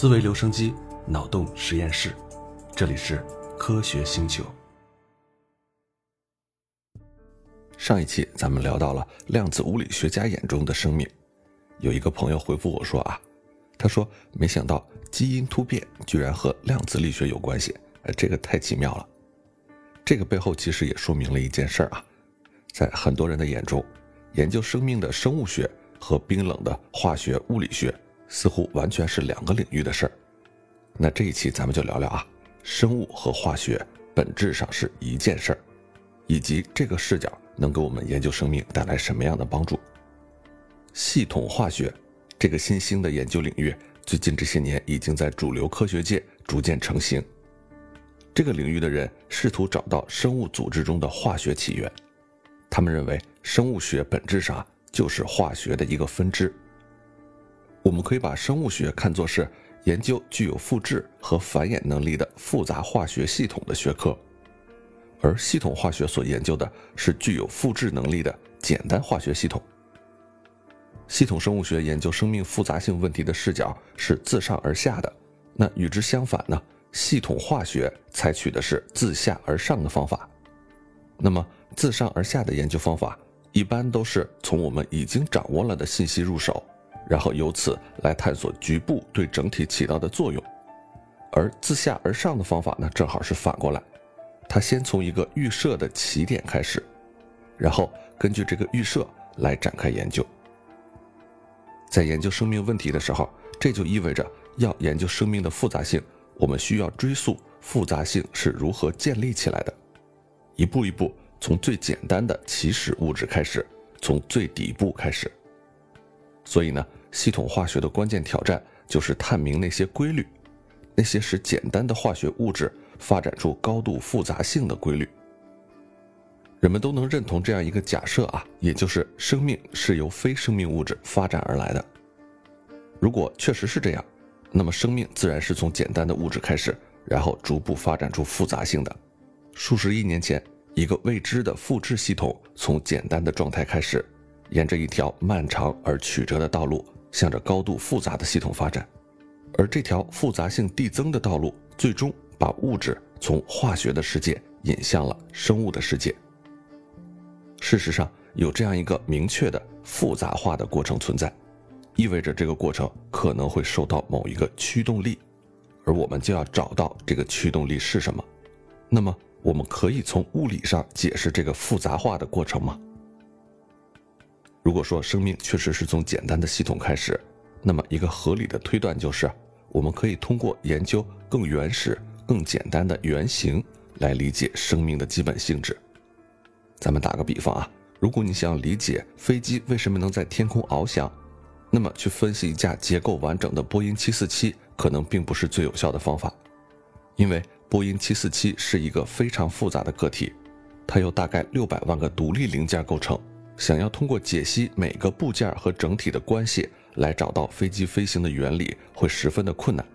思维留声机，脑洞实验室，这里是科学星球。上一期咱们聊到了量子物理学家眼中的生命，有一个朋友回复我说啊，他说没想到基因突变居然和量子力学有关系，哎，这个太奇妙了。这个背后其实也说明了一件事儿啊，在很多人的眼中，研究生命的生物学和冰冷的化学物理学似乎完全是两个领域的事儿。那这一期咱们就聊聊啊，生物和化学本质上是一件事儿，以及这个视角能给我们研究生命带来什么样的帮助。系统化学这个新兴的研究领域，最近这些年已经在主流科学界逐渐成型。这个领域的人试图找到生物组织中的化学起源，他们认为生物学本质上就是化学的一个分支。我们可以把生物学看作是研究具有复制和繁衍能力的复杂化学系统的学科，而系统化学所研究的是具有复制能力的简单化学系统。系统生物学研究生命复杂性问题的视角是自上而下的，那与之相反呢？系统化学采取的是自下而上的方法，那么自上而下的研究方法一般都是从我们已经掌握了的信息入手，然后由此来探索局部对整体起到的作用，而自下而上的方法呢，正好是反过来，它先从一个预设的起点开始，然后根据这个预设来展开研究。在研究生命问题的时候，这就意味着要研究生命的复杂性。我们需要追溯复杂性是如何建立起来的，一步一步从最简单的起始物质开始，从最底部开始。所以呢，系统化学的关键挑战就是探明那些规律，那些使简单的化学物质发展出高度复杂性的规律。人们都能认同这样一个假设啊，也就是生命是由非生命物质发展而来的。如果确实是这样。那么，生命自然是从简单的物质开始，然后逐步发展出复杂性的。数十亿年前，一个未知的复制系统从简单的状态开始，沿着一条漫长而曲折的道路，向着高度复杂的系统发展。而这条复杂性递增的道路，最终把物质从化学的世界引向了生物的世界。事实上，有这样一个明确的复杂化的过程存在。意味着这个过程可能会受到某一个驱动力，而我们就要找到这个驱动力是什么。那么，我们可以从物理上解释这个复杂化的过程吗？如果说生命确实是从简单的系统开始，那么一个合理的推断就是，我们可以通过研究更原始、更简单的原型来理解生命的基本性质。咱们打个比方啊，如果你想理解飞机为什么能在天空翱翔，那么，去分析一架结构完整的波音747，可能并不是最有效的方法，因为波音747是一个非常复杂的个体，它由大概六百万个独立零件构成。想要通过解析每个部件和整体的关系来找到飞机飞行的原理，会十分的困难。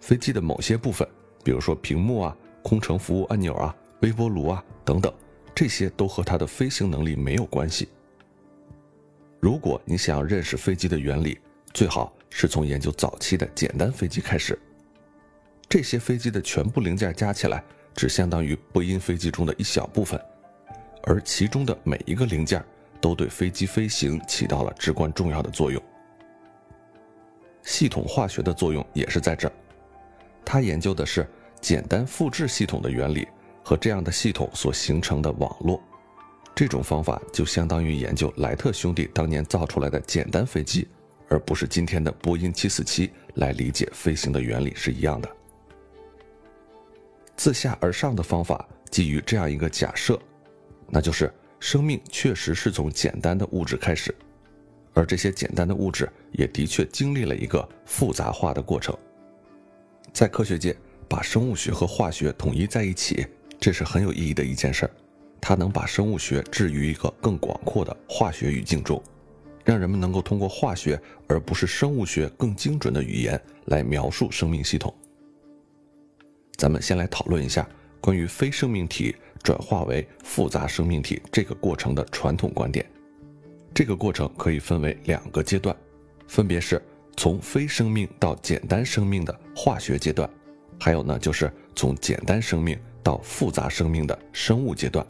飞机的某些部分，比如说屏幕啊、空乘服务按钮啊、微波炉啊等等，这些都和它的飞行能力没有关系。如果你想要认识飞机的原理，最好是从研究早期的简单飞机开始。这些飞机的全部零件加起来，只相当于波音飞机中的一小部分，而其中的每一个零件都对飞机飞行起到了至关重要的作用。系统化学的作用也是在这儿，它研究的是简单复制系统的原理和这样的系统所形成的网络。这种方法就相当于研究莱特兄弟当年造出来的简单飞机，而不是今天的波音747来理解飞行的原理是一样的。自下而上的方法基于这样一个假设，那就是生命确实是从简单的物质开始，而这些简单的物质也的确经历了一个复杂化的过程。在科学界，把生物学和化学统一在一起，这是很有意义的一件事儿。它能把生物学置于一个更广阔的化学语境中，让人们能够通过化学而不是生物学更精准的语言来描述生命系统。咱们先来讨论一下关于非生命体转化为复杂生命体这个过程的传统观点。这个过程可以分为两个阶段，分别是从非生命到简单生命的化学阶段，还有呢，就是从简单生命到复杂生命的生物阶段。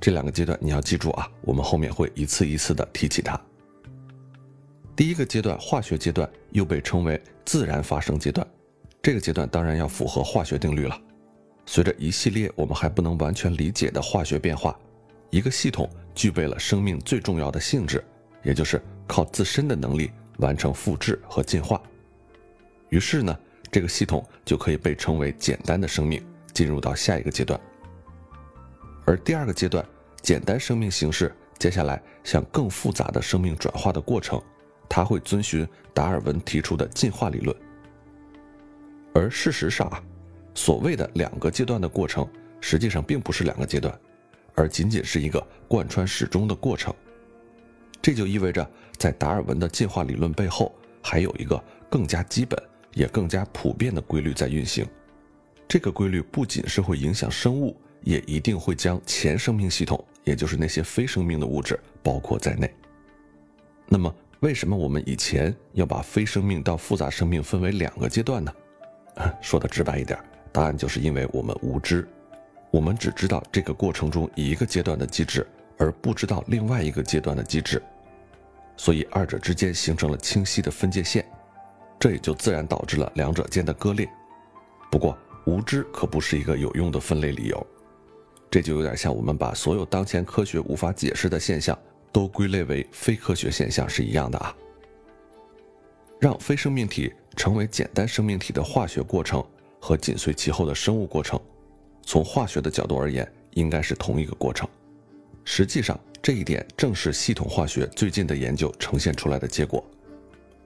这两个阶段你要记住啊，我们后面会一次一次的提起它。第一个阶段，化学阶段又被称为自然发生阶段，这个阶段当然要符合化学定律了。随着一系列我们还不能完全理解的化学变化，一个系统具备了生命最重要的性质，也就是靠自身的能力完成复制和进化。于是呢，这个系统就可以被称为简单的生命，进入到下一个阶段。而第二个阶段，简单生命形式，接下来向更复杂的生命转化的过程，它会遵循达尔文提出的进化理论。而事实上啊，所谓的两个阶段的过程，实际上并不是两个阶段，而仅仅是一个贯穿始终的过程。这就意味着，在达尔文的进化理论背后，还有一个更加基本也更加普遍的规律在运行。这个规律不仅是会影响生物。也一定会将前生命系统，也就是那些非生命的物质包括在内。那么，为什么我们以前要把非生命到复杂生命分为两个阶段呢？说的直白一点，答案就是因为我们无知，我们只知道这个过程中一个阶段的机制，而不知道另外一个阶段的机制，所以二者之间形成了清晰的分界线，这也就自然导致了两者间的割裂。不过，无知可不是一个有用的分类理由。这就有点像我们把所有当前科学无法解释的现象都归类为非科学现象是一样的啊。让非生命体成为简单生命体的化学过程和紧随其后的生物过程，从化学的角度而言，应该是同一个过程。实际上，这一点正是系统化学最近的研究呈现出来的结果。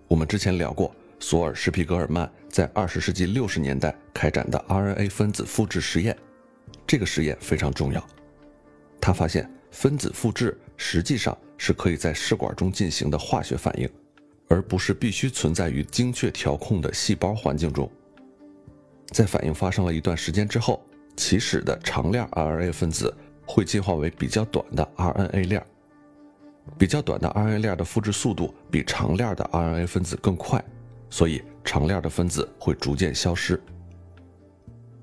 我们之前聊过，索尔施皮格尔曼在二十世纪六十年代开展的 RNA 分子复制实验。这个实验非常重要，他发现分子复制实际上是可以在试管中进行的化学反应，而不是必须存在于精确调控的细胞环境中。在反应发生了一段时间之后，起始的长链 RNA 分子会进化为比较短的 RNA 链，比较短的 RNA 链的复制速度比长链的 RNA 分子更快，所以长链的分子会逐渐消失。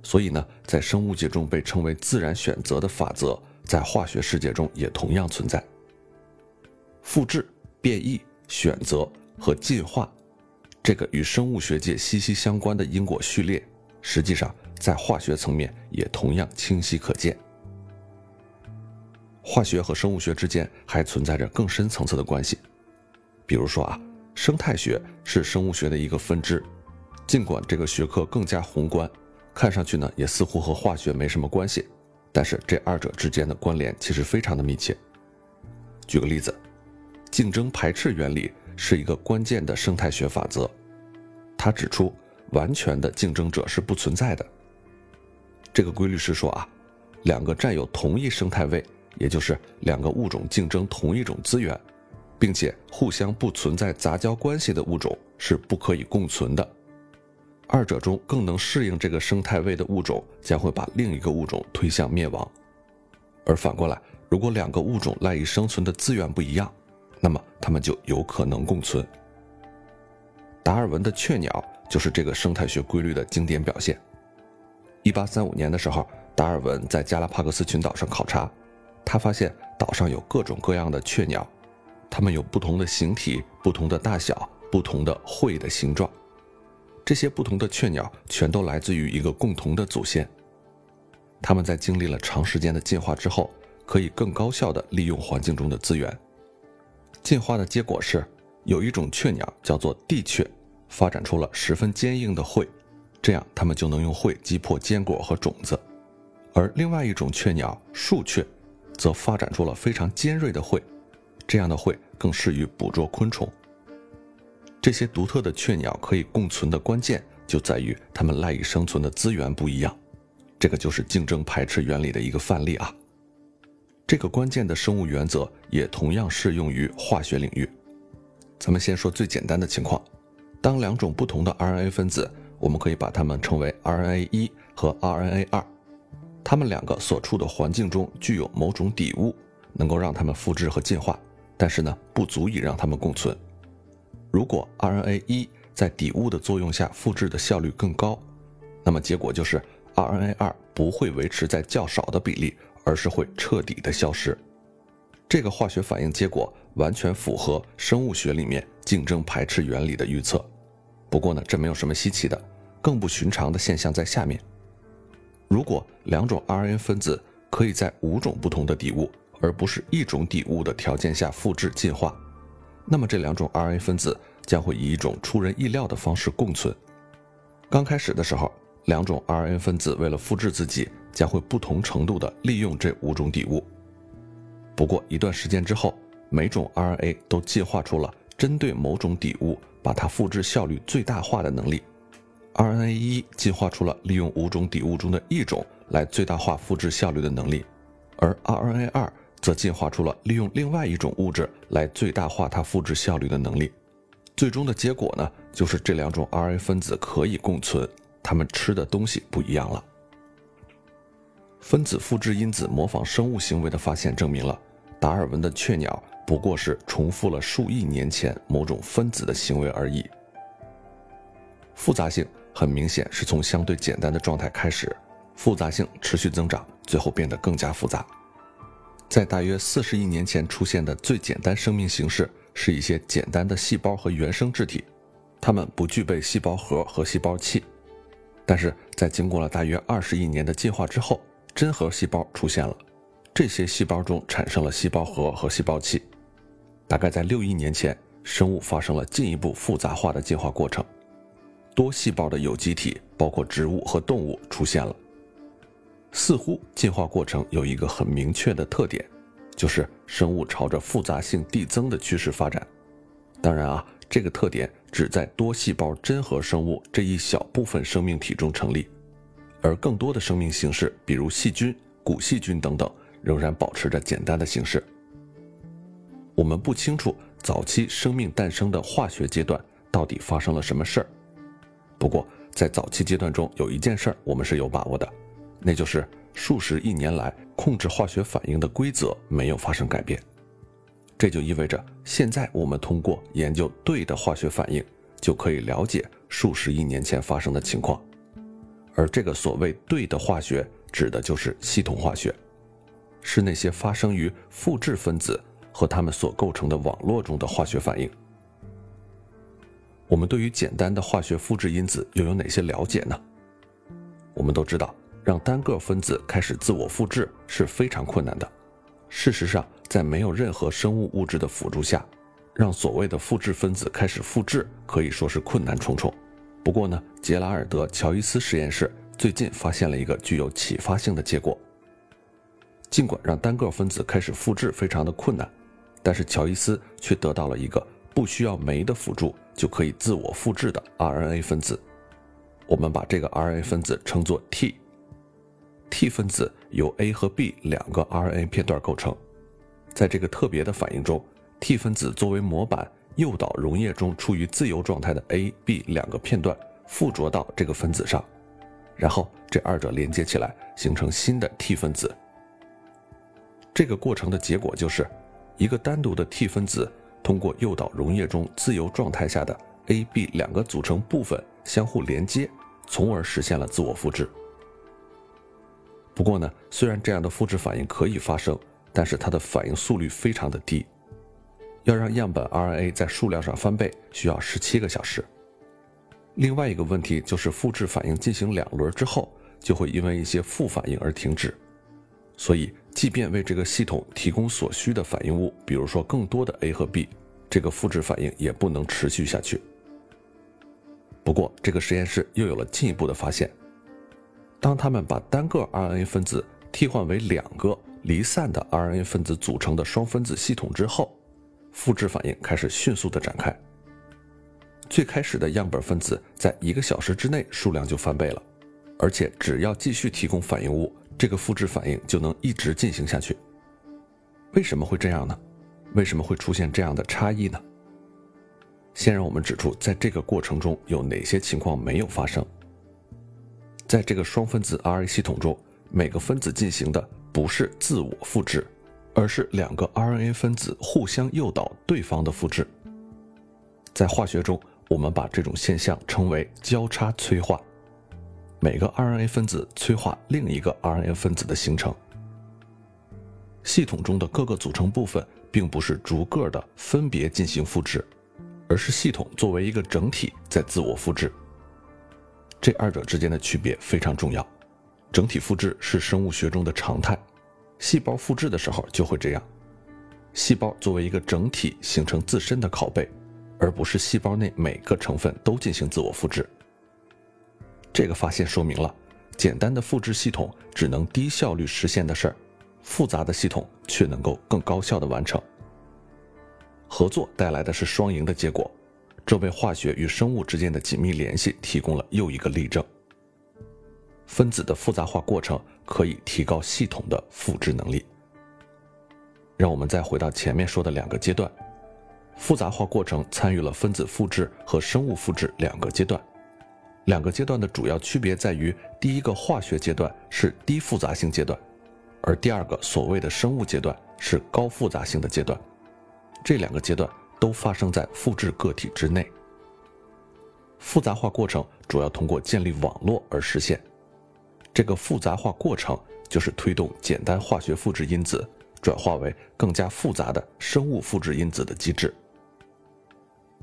所以呢，在生物界中被称为自然选择的法则，在化学世界中也同样存在。复制、变异、选择和进化，这个与生物学界息息相关的因果序列，实际上在化学层面也同样清晰可见。化学和生物学之间还存在着更深层次的关系，比如说啊，生态学是生物学的一个分支，尽管这个学科更加宏观。看上去呢，也似乎和化学没什么关系，但是这二者之间的关联其实非常的密切。举个例子，竞争排斥原理是一个关键的生态学法则，它指出完全的竞争者是不存在的。这个规律是说啊，两个占有同一生态位，也就是两个物种竞争同一种资源，并且互相不存在杂交关系的物种是不可以共存的。二者中更能适应这个生态位的物种将会把另一个物种推向灭亡，而反过来，如果两个物种赖以生存的资源不一样，那么它们就有可能共存。达尔文的雀鸟就是这个生态学规律的经典表现。一八三五年的时候，达尔文在加拉帕戈斯群岛上考察，他发现岛上有各种各样的雀鸟，它们有不同的形体、不同的大小、不同的喙的形状。这些不同的雀鸟全都来自于一个共同的祖先。它们在经历了长时间的进化之后，可以更高效地利用环境中的资源。进化的结果是，有一种雀鸟叫做地雀，发展出了十分坚硬的喙，这样它们就能用喙击破坚果和种子；而另外一种雀鸟树雀，则发展出了非常尖锐的喙，这样的喙更适于捕捉昆虫。这些独特的雀鸟可以共存的关键就在于它们赖以生存的资源不一样，这个就是竞争排斥原理的一个范例啊。这个关键的生物原则也同样适用于化学领域。咱们先说最简单的情况，当两种不同的 RNA 分子，我们可以把它们称为 RNA 一和 RNA 二，它们两个所处的环境中具有某种底物，能够让它们复制和进化，但是呢，不足以让它们共存。如果 RNA 一在底物的作用下复制的效率更高，那么结果就是 RNA 二不会维持在较少的比例，而是会彻底的消失。这个化学反应结果完全符合生物学里面竞争排斥原理的预测。不过呢，这没有什么稀奇的，更不寻常的现象在下面。如果两种 RNA 分子可以在五种不同的底物，而不是一种底物的条件下复制进化，那么这两种 RNA 分子将会以一种出人意料的方式共存。刚开始的时候，两种 RNA 分子为了复制自己，将会不同程度的利用这五种底物。不过一段时间之后，每种 RNA 都进化出了针对某种底物把它复制效率最大化的能力。RNA 一进化出了利用五种底物中的一种来最大化复制效率的能力，而 RNA 二则进化出了利用另外一种物质来最大化它复制效率的能力。最终的结果呢，就是这两种 RNA 分子可以共存，它们吃的东西不一样了。分子复制因子模仿生物行为的发现证明了。达尔文的雀鸟不过是重复了数亿年前某种分子的行为而已。复杂性很明显是从相对简单的状态开始，复杂性持续增长，最后变得更加复杂。在大约四十亿年前出现的最简单生命形式是一些简单的细胞和原生质体，它们不具备细胞核和细胞器。但是在经过了大约二十亿年的进化之后，真核细胞出现了。这些细胞中产生了细胞核和细胞器。大概在六亿年前，生物发生了进一步复杂化的进化过程，多细胞的有机体，包括植物和动物出现了。似乎进化过程有一个很明确的特点，就是生物朝着复杂性递增的趋势发展。当然啊，这个特点只在多细胞真核生物这一小部分生命体中成立，而更多的生命形式，比如细菌、古细菌等等。仍然保持着简单的形式。我们不清楚早期生命诞生的化学阶段到底发生了什么事儿。不过，在早期阶段中有一件事儿我们是有把握的，那就是数十亿年来控制化学反应的规则没有发生改变。这就意味着，现在我们通过研究对的化学反应，就可以了解数十亿年前发生的情况。而这个所谓对的化学，指的就是系统化学。是那些发生于复制分子和它们所构成的网络中的化学反应。我们对于简单的化学复制因子又有哪些了解呢？我们都知道，让单个分子开始自我复制是非常困难的。事实上，在没有任何生物物质的辅助下，让所谓的复制分子开始复制可以说是困难重重。不过呢，杰拉尔德·乔伊斯实验室最近发现了一个具有启发性的结果。尽管让单个分子开始复制非常的困难，但是乔伊斯却得到了一个不需要酶的辅助就可以自我复制的 RNA 分子。我们把这个 RNA 分子称作 T。T 分子由 A 和 B 两个 RNA 片段构成。在这个特别的反应中，T 分子作为模板诱导溶液中处于自由状态的 A、B 两个片段附着到这个分子上，然后这二者连接起来形成新的 T 分子。这个过程的结果就是，一个单独的 T 分子通过诱导溶液中自由状态下的 A、B 两个组成部分相互连接，从而实现了自我复制。不过呢，虽然这样的复制反应可以发生，但是它的反应速率非常的低。要让样本 RNA 在数量上翻倍，需要十七个小时。另外一个问题就是，复制反应进行两轮之后，就会因为一些副反应而停止。所以，即便为这个系统提供所需的反应物，比如说更多的 A 和 B，这个复制反应也不能持续下去。不过，这个实验室又有了进一步的发现：当他们把单个 RNA 分子替换为两个离散的 RNA 分子组成的双分子系统之后，复制反应开始迅速的展开。最开始的样本分子在一个小时之内数量就翻倍了，而且只要继续提供反应物。这个复制反应就能一直进行下去。为什么会这样呢？为什么会出现这样的差异呢？先让我们指出，在这个过程中有哪些情况没有发生。在这个双分子 RNA 系统中，每个分子进行的不是自我复制，而是两个 RNA 分子互相诱导对方的复制。在化学中，我们把这种现象称为交叉催化。每个 RNA 分子催化另一个 RNA 分子的形成。系统中的各个组成部分并不是逐个的分别进行复制，而是系统作为一个整体在自我复制。这二者之间的区别非常重要。整体复制是生物学中的常态，细胞复制的时候就会这样。细胞作为一个整体形成自身的拷贝，而不是细胞内每个成分都进行自我复制。这个发现说明了，简单的复制系统只能低效率实现的事儿，复杂的系统却能够更高效的完成。合作带来的是双赢的结果，这为化学与生物之间的紧密联系提供了又一个例证。分子的复杂化过程可以提高系统的复制能力。让我们再回到前面说的两个阶段，复杂化过程参与了分子复制和生物复制两个阶段。两个阶段的主要区别在于，第一个化学阶段是低复杂性阶段，而第二个所谓的生物阶段是高复杂性的阶段。这两个阶段都发生在复制个体之内。复杂化过程主要通过建立网络而实现。这个复杂化过程就是推动简单化学复制因子转化为更加复杂的生物复制因子的机制。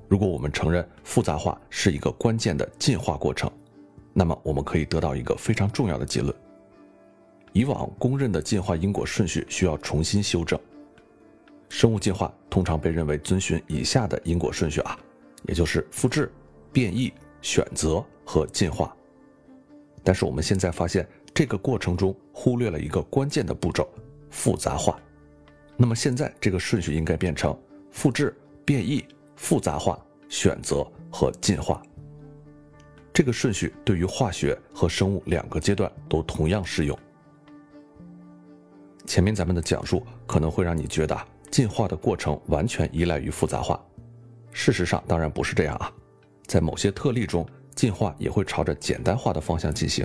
如果我们承认复杂化是一个关键的进化过程，那么我们可以得到一个非常重要的结论：以往公认的进化因果顺序需要重新修正。生物进化通常被认为遵循以下的因果顺序啊，也就是复制、变异、选择和进化。但是我们现在发现，这个过程中忽略了一个关键的步骤——复杂化。那么现在这个顺序应该变成复制、变异、复杂化、选择和进化。这个顺序对于化学和生物两个阶段都同样适用。前面咱们的讲述可能会让你觉得进化的过程完全依赖于复杂化，事实上当然不是这样啊，在某些特例中。进化也会朝着简单化的方向进行。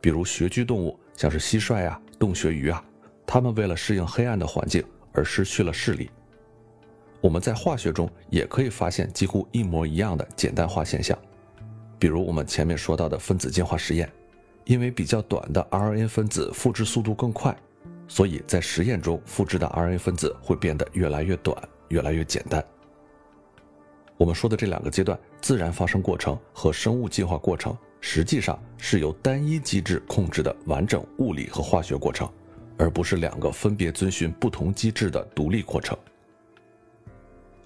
比如穴居动物，像是蟋蟀啊、洞穴鱼啊，它们为了适应黑暗的环境而失去了视力。我们在化学中也可以发现几乎一模一样的简单化现象。比如我们前面说到的分子进化实验，因为比较短的 RNA 分子复制速度更快，所以在实验中复制的 RNA 分子会变得越来越短，越来越简单。我们说的这两个阶段，自然发生过程和生物进化过程，实际上是由单一机制控制的完整物理和化学过程，而不是两个分别遵循不同机制的独立过程。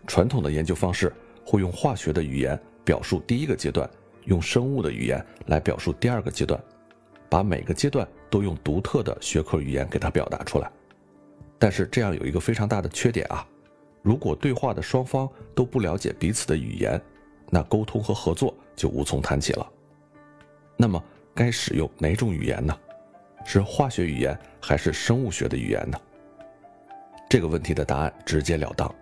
传统的研究方式会用化学的语言表述第一个阶段，用生物的语言来表述第二个阶段，把每个阶段都用独特的学科语言给它表达出来。但是这样有一个非常大的缺点啊。如果对话的双方都不了解彼此的语言，那沟通和合作就无从谈起了。那么该使用哪种语言呢？是化学语言还是生物学的语言呢？这个问题的答案直截了当，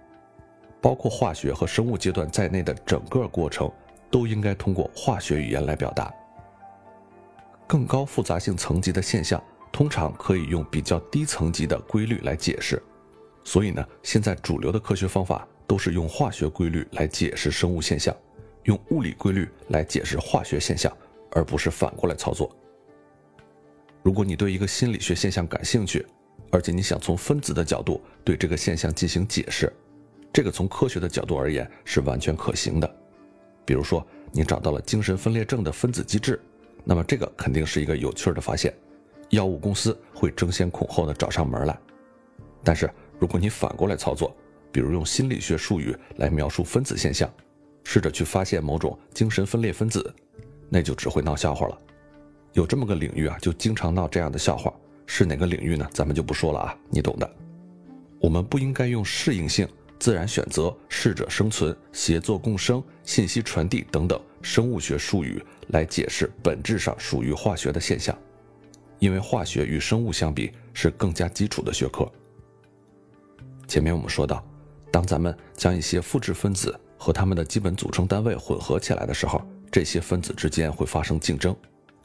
包括化学和生物阶段在内的整个过程都应该通过化学语言来表达。更高复杂性层级的现象通常可以用比较低层级的规律来解释。所以呢，现在主流的科学方法都是用化学规律来解释生物现象，用物理规律来解释化学现象，而不是反过来操作。如果你对一个心理学现象感兴趣，而且你想从分子的角度对这个现象进行解释，这个从科学的角度而言是完全可行的。比如说，你找到了精神分裂症的分子机制，那么这个肯定是一个有趣的发现，药物公司会争先恐后的找上门来。但是，如果你反过来操作，比如用心理学术语来描述分子现象，试着去发现某种精神分裂分子，那就只会闹笑话了。有这么个领域啊，就经常闹这样的笑话，是哪个领域呢？咱们就不说了啊，你懂的。我们不应该用适应性、自然选择、适者生存、协作共生、信息传递等等生物学术语来解释本质上属于化学的现象，因为化学与生物相比是更加基础的学科。前面我们说到，当咱们将一些复制分子和它们的基本组成单位混合起来的时候，这些分子之间会发生竞争，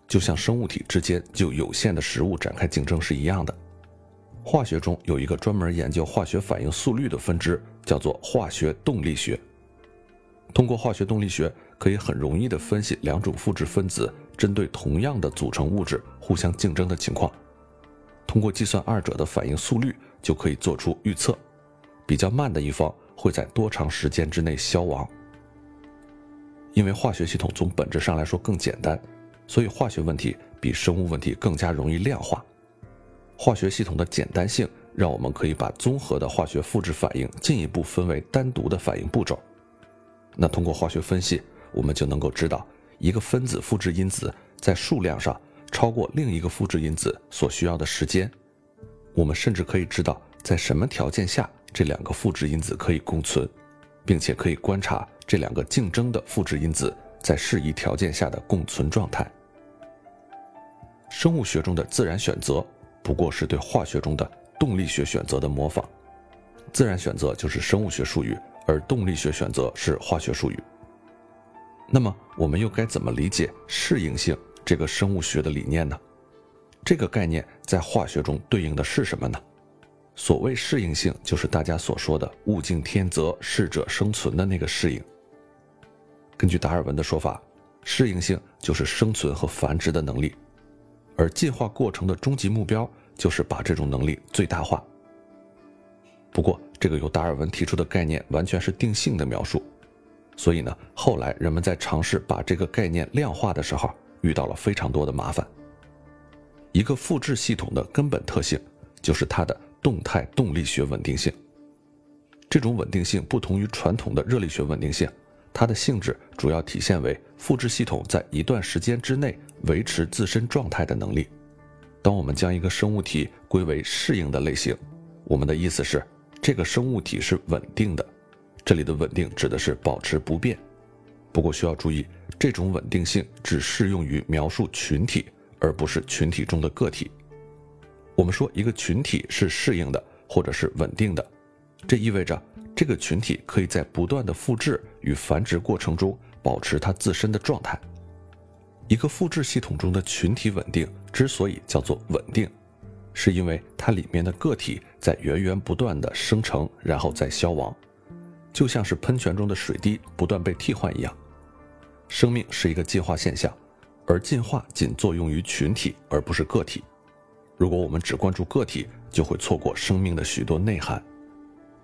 就像生物体之间就有限的食物展开竞争是一样的。化学中有一个专门研究化学反应速率的分支，叫做化学动力学。通过化学动力学，可以很容易地分析两种复制分子针对同样的组成物质互相竞争的情况。通过计算二者的反应速率，就可以做出预测：比较慢的一方会在多长时间之内消亡。因为化学系统从本质上来说更简单，所以化学问题比生物问题更加容易量化。化学系统的简单性，让我们可以把综合的化学复制反应进一步分为单独的反应步骤。那通过化学分析，我们就能够知道一个分子复制因子在数量上超过另一个复制因子所需要的时间。我们甚至可以知道在什么条件下这两个复制因子可以共存，并且可以观察这两个竞争的复制因子在适宜条件下的共存状态。生物学中的自然选择不过是对化学中的动力学选择的模仿。自然选择就是生物学术语。而动力学选择是化学术语。那么，我们又该怎么理解适应性这个生物学的理念呢？这个概念在化学中对应的是什么呢？所谓适应性，就是大家所说的“物竞天择，适者生存”的那个适应。根据达尔文的说法，适应性就是生存和繁殖的能力，而进化过程的终极目标就是把这种能力最大化。不过，这个由达尔文提出的概念完全是定性的描述，所以呢，后来人们在尝试把这个概念量化的时候，遇到了非常多的麻烦。一个复制系统的根本特性就是它的动态动力学稳定性。这种稳定性不同于传统的热力学稳定性，它的性质主要体现为复制系统在一段时间之内维持自身状态的能力。当我们将一个生物体归为适应的类型，我们的意思是。这个生物体是稳定的，这里的稳定指的是保持不变。不过需要注意，这种稳定性只适用于描述群体，而不是群体中的个体。我们说一个群体是适应的或者是稳定的，这意味着这个群体可以在不断的复制与繁殖过程中保持它自身的状态。一个复制系统中的群体稳定之所以叫做稳定。是因为它里面的个体在源源不断的生成，然后再消亡，就像是喷泉中的水滴不断被替换一样。生命是一个进化现象，而进化仅作用于群体而不是个体。如果我们只关注个体，就会错过生命的许多内涵。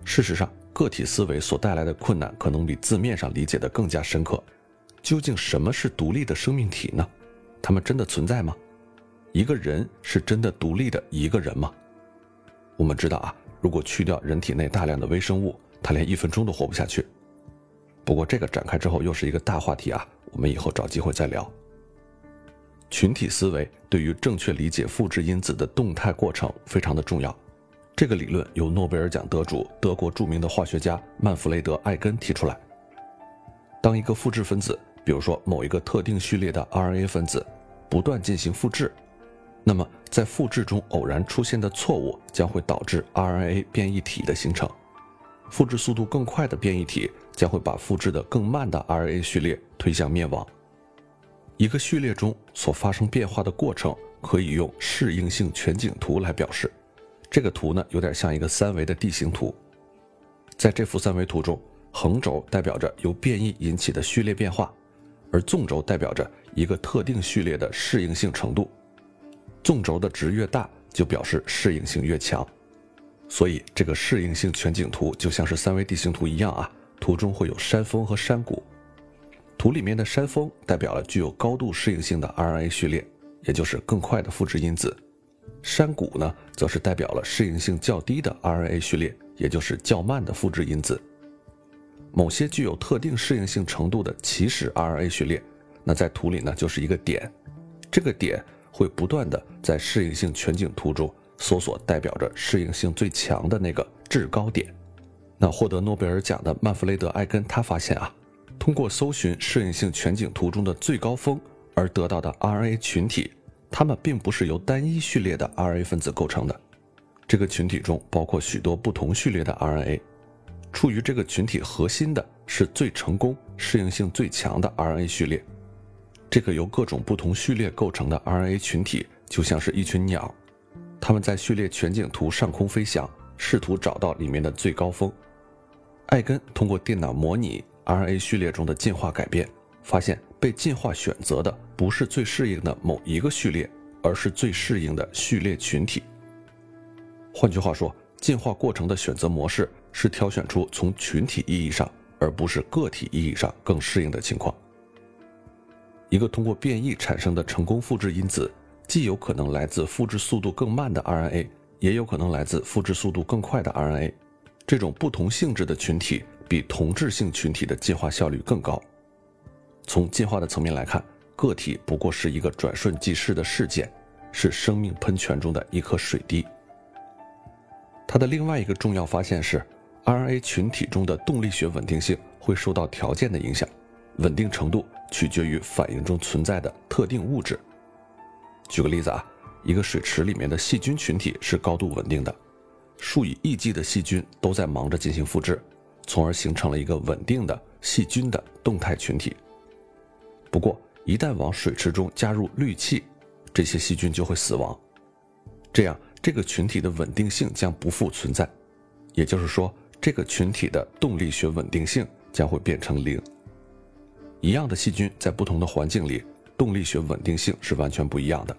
事实上，个体思维所带来的困难可能比字面上理解的更加深刻。究竟什么是独立的生命体呢？它们真的存在吗？一个人是真的独立的一个人吗？我们知道啊，如果去掉人体内大量的微生物，他连一分钟都活不下去。不过这个展开之后又是一个大话题啊，我们以后找机会再聊。群体思维对于正确理解复制因子的动态过程非常的重要。这个理论由诺贝尔奖得主、德国著名的化学家曼弗雷德·艾根提出来。当一个复制分子，比如说某一个特定序列的 RNA 分子，不断进行复制。那么，在复制中偶然出现的错误将会导致 RNA 变异体的形成。复制速度更快的变异体将会把复制的更慢的 RNA 序列推向灭亡。一个序列中所发生变化的过程可以用适应性全景图来表示。这个图呢，有点像一个三维的地形图。在这幅三维图中，横轴代表着由变异引起的序列变化，而纵轴代表着一个特定序列的适应性程度。纵轴的值越大，就表示适应性越强，所以这个适应性全景图就像是三维地形图一样啊。图中会有山峰和山谷，图里面的山峰代表了具有高度适应性的 RNA 序列，也就是更快的复制因子；山谷呢，则是代表了适应性较低的 RNA 序列，也就是较慢的复制因子。某些具有特定适应性程度的起始 RNA 序列，那在图里呢就是一个点，这个点。会不断的在适应性全景图中搜索代表着适应性最强的那个制高点。那获得诺贝尔奖的曼弗雷德·艾根，他发现啊，通过搜寻适应性全景图中的最高峰而得到的 RNA 群体，它们并不是由单一序列的 RNA 分子构成的。这个群体中包括许多不同序列的 RNA。处于这个群体核心的是最成功、适应性最强的 RNA 序列。这个由各种不同序列构成的 RNA 群体就像是一群鸟，它们在序列全景图上空飞翔，试图找到里面的最高峰。艾根通过电脑模拟 RNA 序列中的进化改变，发现被进化选择的不是最适应的某一个序列，而是最适应的序列群体。换句话说，进化过程的选择模式是挑选出从群体意义上，而不是个体意义上更适应的情况。一个通过变异产生的成功复制因子，既有可能来自复制速度更慢的 RNA，也有可能来自复制速度更快的 RNA。这种不同性质的群体比同质性群体的进化效率更高。从进化的层面来看，个体不过是一个转瞬即逝的事件，是生命喷泉中的一颗水滴。它的另外一个重要发现是，RNA 群体中的动力学稳定性会受到条件的影响，稳定程度取决于反应中存在的特定物质。举个例子啊，一个水池里面的细菌群体是高度稳定的，数以亿计的细菌都在忙着进行复制，从而形成了一个稳定的细菌的动态群体。不过，一旦往水池中加入氯气，这些细菌就会死亡，这样。这个群体的稳定性将不复存在，也就是说，这个群体的动力学稳定性将会变成零。一样的细菌在不同的环境里，动力学稳定性是完全不一样的。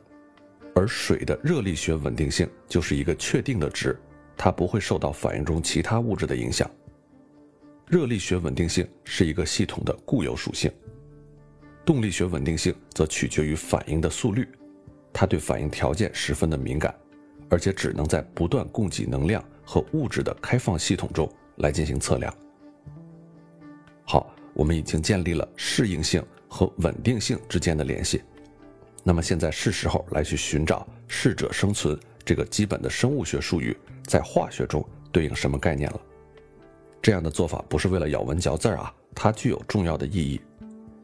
而水的热力学稳定性就是一个确定的值，它不会受到反应中其他物质的影响。热力学稳定性是一个系统的固有属性，动力学稳定性则取决于反应的速率，它对反应条件十分的敏感。而且只能在不断供给能量和物质的开放系统中来进行测量。好，我们已经建立了适应性和稳定性之间的联系。那么现在是时候来去寻找“适者生存”这个基本的生物学术语在化学中对应什么概念了。这样的做法不是为了咬文嚼字啊，它具有重要的意义，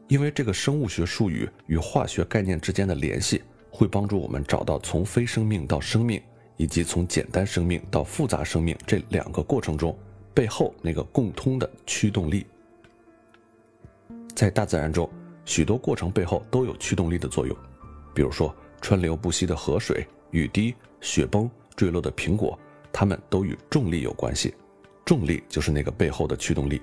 因为这个生物学术语与化学概念之间的联系会帮助我们找到从非生命到生命。以及从简单生命到复杂生命这两个过程中，背后那个共通的驱动力，在大自然中，许多过程背后都有驱动力的作用。比如说，川流不息的河水、雨滴、雪崩、坠落的苹果，它们都与重力有关系。重力就是那个背后的驱动力，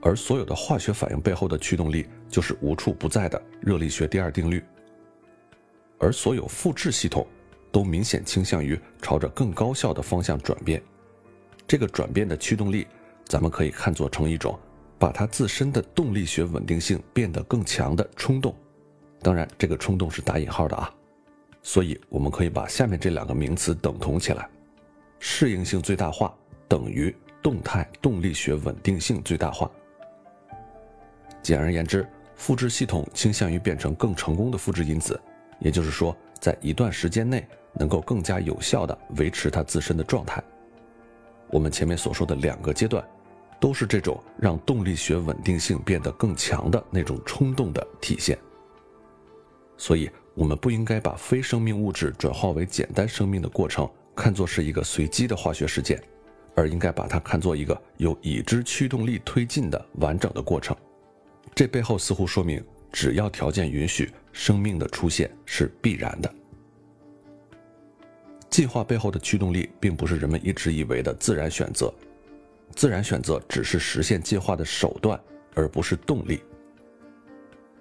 而所有的化学反应背后的驱动力就是无处不在的热力学第二定律。而所有复制系统。都明显倾向于朝着更高效的方向转变，这个转变的驱动力，咱们可以看作成一种把它自身的动力学稳定性变得更强的冲动。当然，这个冲动是打引号的啊。所以，我们可以把下面这两个名词等同起来：适应性最大化等于动态动力学稳定性最大化。简而言之，复制系统倾向于变成更成功的复制因子，也就是说，在一段时间内。能够更加有效地维持它自身的状态。我们前面所说的两个阶段，都是这种让动力学稳定性变得更强的那种冲动的体现。所以，我们不应该把非生命物质转化为简单生命的过程看作是一个随机的化学事件，而应该把它看作一个由已知驱动力推进的完整的过程。这背后似乎说明，只要条件允许，生命的出现是必然的。进化背后的驱动力，并不是人们一直以为的自然选择，自然选择只是实现进化的手段，而不是动力。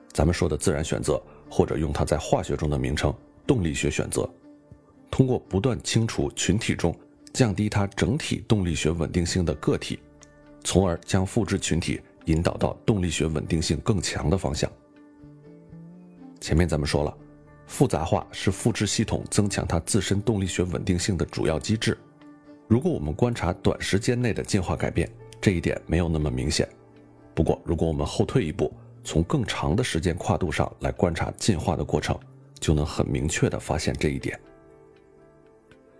咱们说的自然选择，或者用它在化学中的名称——动力学选择，通过不断清除群体中降低它整体动力学稳定性的个体，从而将复制群体引导到动力学稳定性更强的方向。前面咱们说了。复杂化是复制系统增强它自身动力学稳定性的主要机制。如果我们观察短时间内的进化改变，这一点没有那么明显。不过，如果我们后退一步，从更长的时间跨度上来观察进化的过程，就能很明确地发现这一点。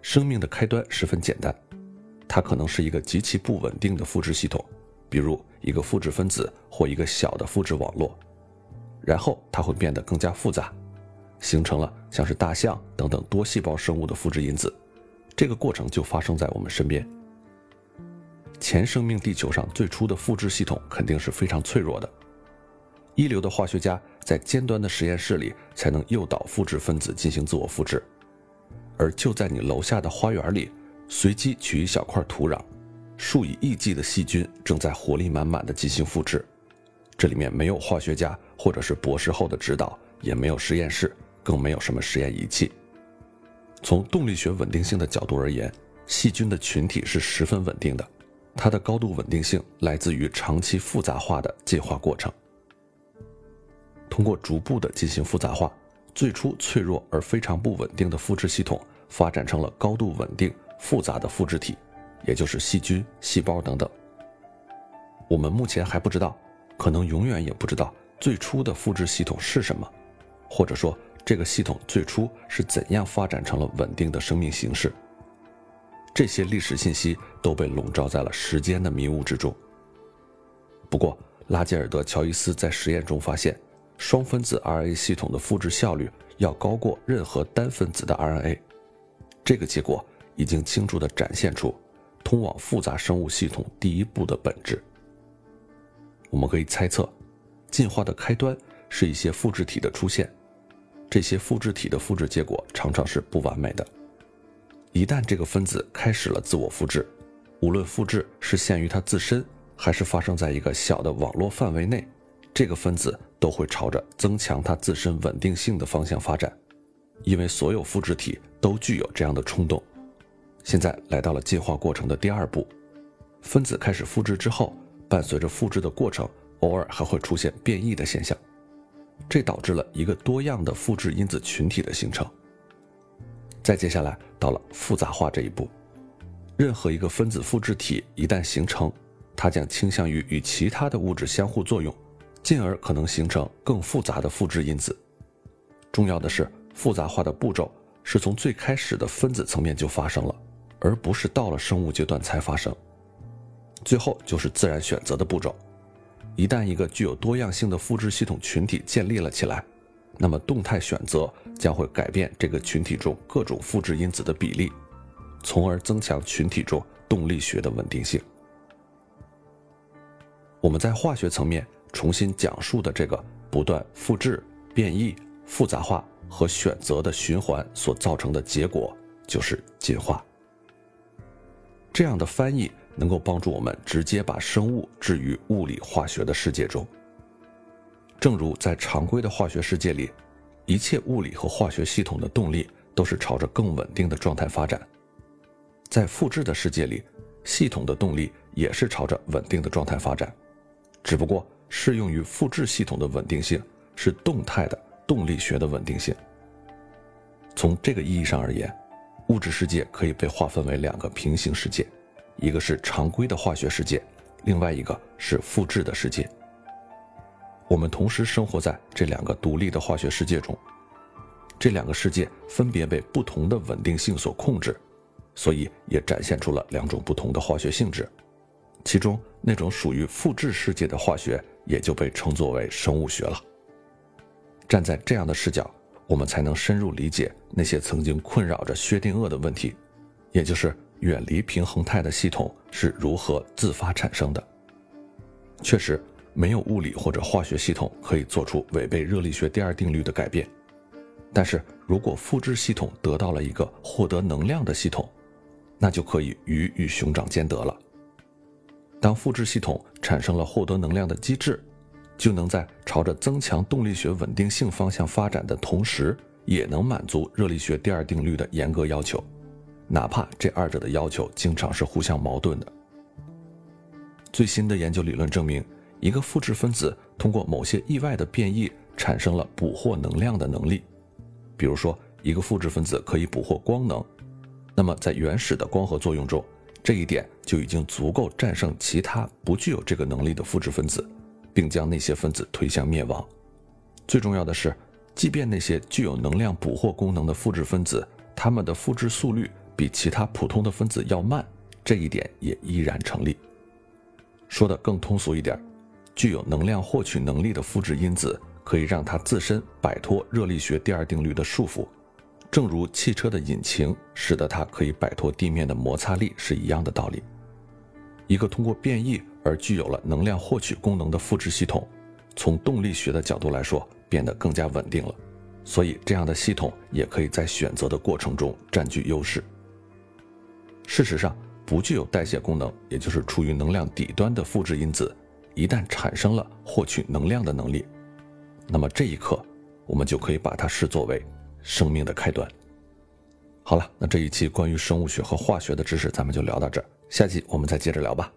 生命的开端十分简单，它可能是一个极其不稳定的复制系统，比如一个复制分子或一个小的复制网络，然后它会变得更加复杂。形成了像是大象等等多细胞生物的复制因子，这个过程就发生在我们身边。前生命地球上最初的复制系统肯定是非常脆弱的，一流的化学家在尖端的实验室里才能诱导复制分子进行自我复制，而就在你楼下的花园里，随机取一小块土壤，数以亿计的细菌正在活力满满的进行复制，这里面没有化学家或者是博士后的指导，也没有实验室，更没有什么实验仪器。从动力学稳定性的角度而言，细菌的群体是十分稳定的，它的高度稳定性来自于长期复杂化的进化过程。通过逐步的进行复杂化，最初脆弱而非常不稳定的复制系统发展成了高度稳定、复杂的复制体，也就是细菌、细胞等等。我们目前还不知道，可能永远也不知道最初的复制系统是什么，或者说这个系统最初是怎样发展成了稳定的生命形式。这些历史信息都被笼罩在了时间的迷雾之中。不过，拉杰尔德·乔伊斯在实验中发现。双分子 RNA 系统的复制效率要高过任何单分子的 RNA，这个结果已经清楚地展现出通往复杂生物系统第一步的本质。我们可以猜测，进化的开端是一些复制体的出现，这些复制体的复制结果常常是不完美的。一旦这个分子开始了自我复制，无论复制是限于它自身，还是发生在一个小的网络范围内。这个分子都会朝着增强它自身稳定性的方向发展，因为所有复制体都具有这样的冲动。现在来到了进化过程的第二步，分子开始复制之后，伴随着复制的过程，偶尔还会出现变异的现象，这导致了一个多样的复制因子群体的形成。再接下来到了复杂化这一步，任何一个分子复制体一旦形成，它将倾向于与其他的物质相互作用。进而可能形成更复杂的复制因子。重要的是，复杂化的步骤是从最开始的分子层面就发生了，而不是到了生物阶段才发生。最后就是自然选择的步骤。一旦一个具有多样性的复制系统群体建立了起来，那么动态选择将会改变这个群体中各种复制因子的比例，从而增强群体中动力学的稳定性。我们在化学层面。重新讲述的这个不断复制、变异、复杂化和选择的循环所造成的结果，就是进化。这样的翻译能够帮助我们直接把生物置于物理化学的世界中。正如在常规的化学世界里，一切物理和化学系统的动力都是朝着更稳定的状态发展，在复制的世界里，系统的动力也是朝着稳定的状态发展，只不过。适用于复制系统的稳定性是动态的动力学的稳定性。从这个意义上而言，物质世界可以被划分为两个平行世界，一个是常规的化学世界，另外一个是复制的世界。我们同时生活在这两个独立的化学世界中，这两个世界分别被不同的稳定性所控制，所以也展现出了两种不同的化学性质。其中那种属于复制世界的化学。也就被称作为生物学了。站在这样的视角，我们才能深入理解那些曾经困扰着薛定谔的问题，也就是远离平衡态的系统是如何自发产生的。确实，没有物理或者化学系统可以做出违背热力学第二定律的改变。但是如果复制系统得到了一个获得能量的系统，那就可以鱼与熊掌兼得了。当复制系统产生了获得能量的机制，就能在朝着增强动力学稳定性方向发展的同时，也能满足热力学第二定律的严格要求，哪怕这二者的要求经常是互相矛盾的。最新的研究理论证明，一个复制分子通过某些意外的变异产生了捕获能量的能力，比如说一个复制分子可以捕获光能，那么在原始的光合作用中。这一点就已经足够战胜其他不具有这个能力的复制分子，并将那些分子推向灭亡。最重要的是，即便那些具有能量捕获功能的复制分子，它们的复制速率比其他普通的分子要慢，这一点也依然成立。说的更通俗一点，具有能量获取能力的复制因子可以让它自身摆脱热力学第二定律的束缚。正如汽车的引擎使得它可以摆脱地面的摩擦力是一样的道理。一个通过变异而具有了能量获取功能的复制系统，从动力学的角度来说变得更加稳定了，所以这样的系统也可以在选择的过程中占据优势。事实上，不具有代谢功能，也就是处于能量底端的复制因子，一旦产生了获取能量的能力，那么这一刻，我们就可以把它视作为生命的开端。好了，那这一期关于生物学和化学的知识，咱们就聊到这儿，下期我们再接着聊吧。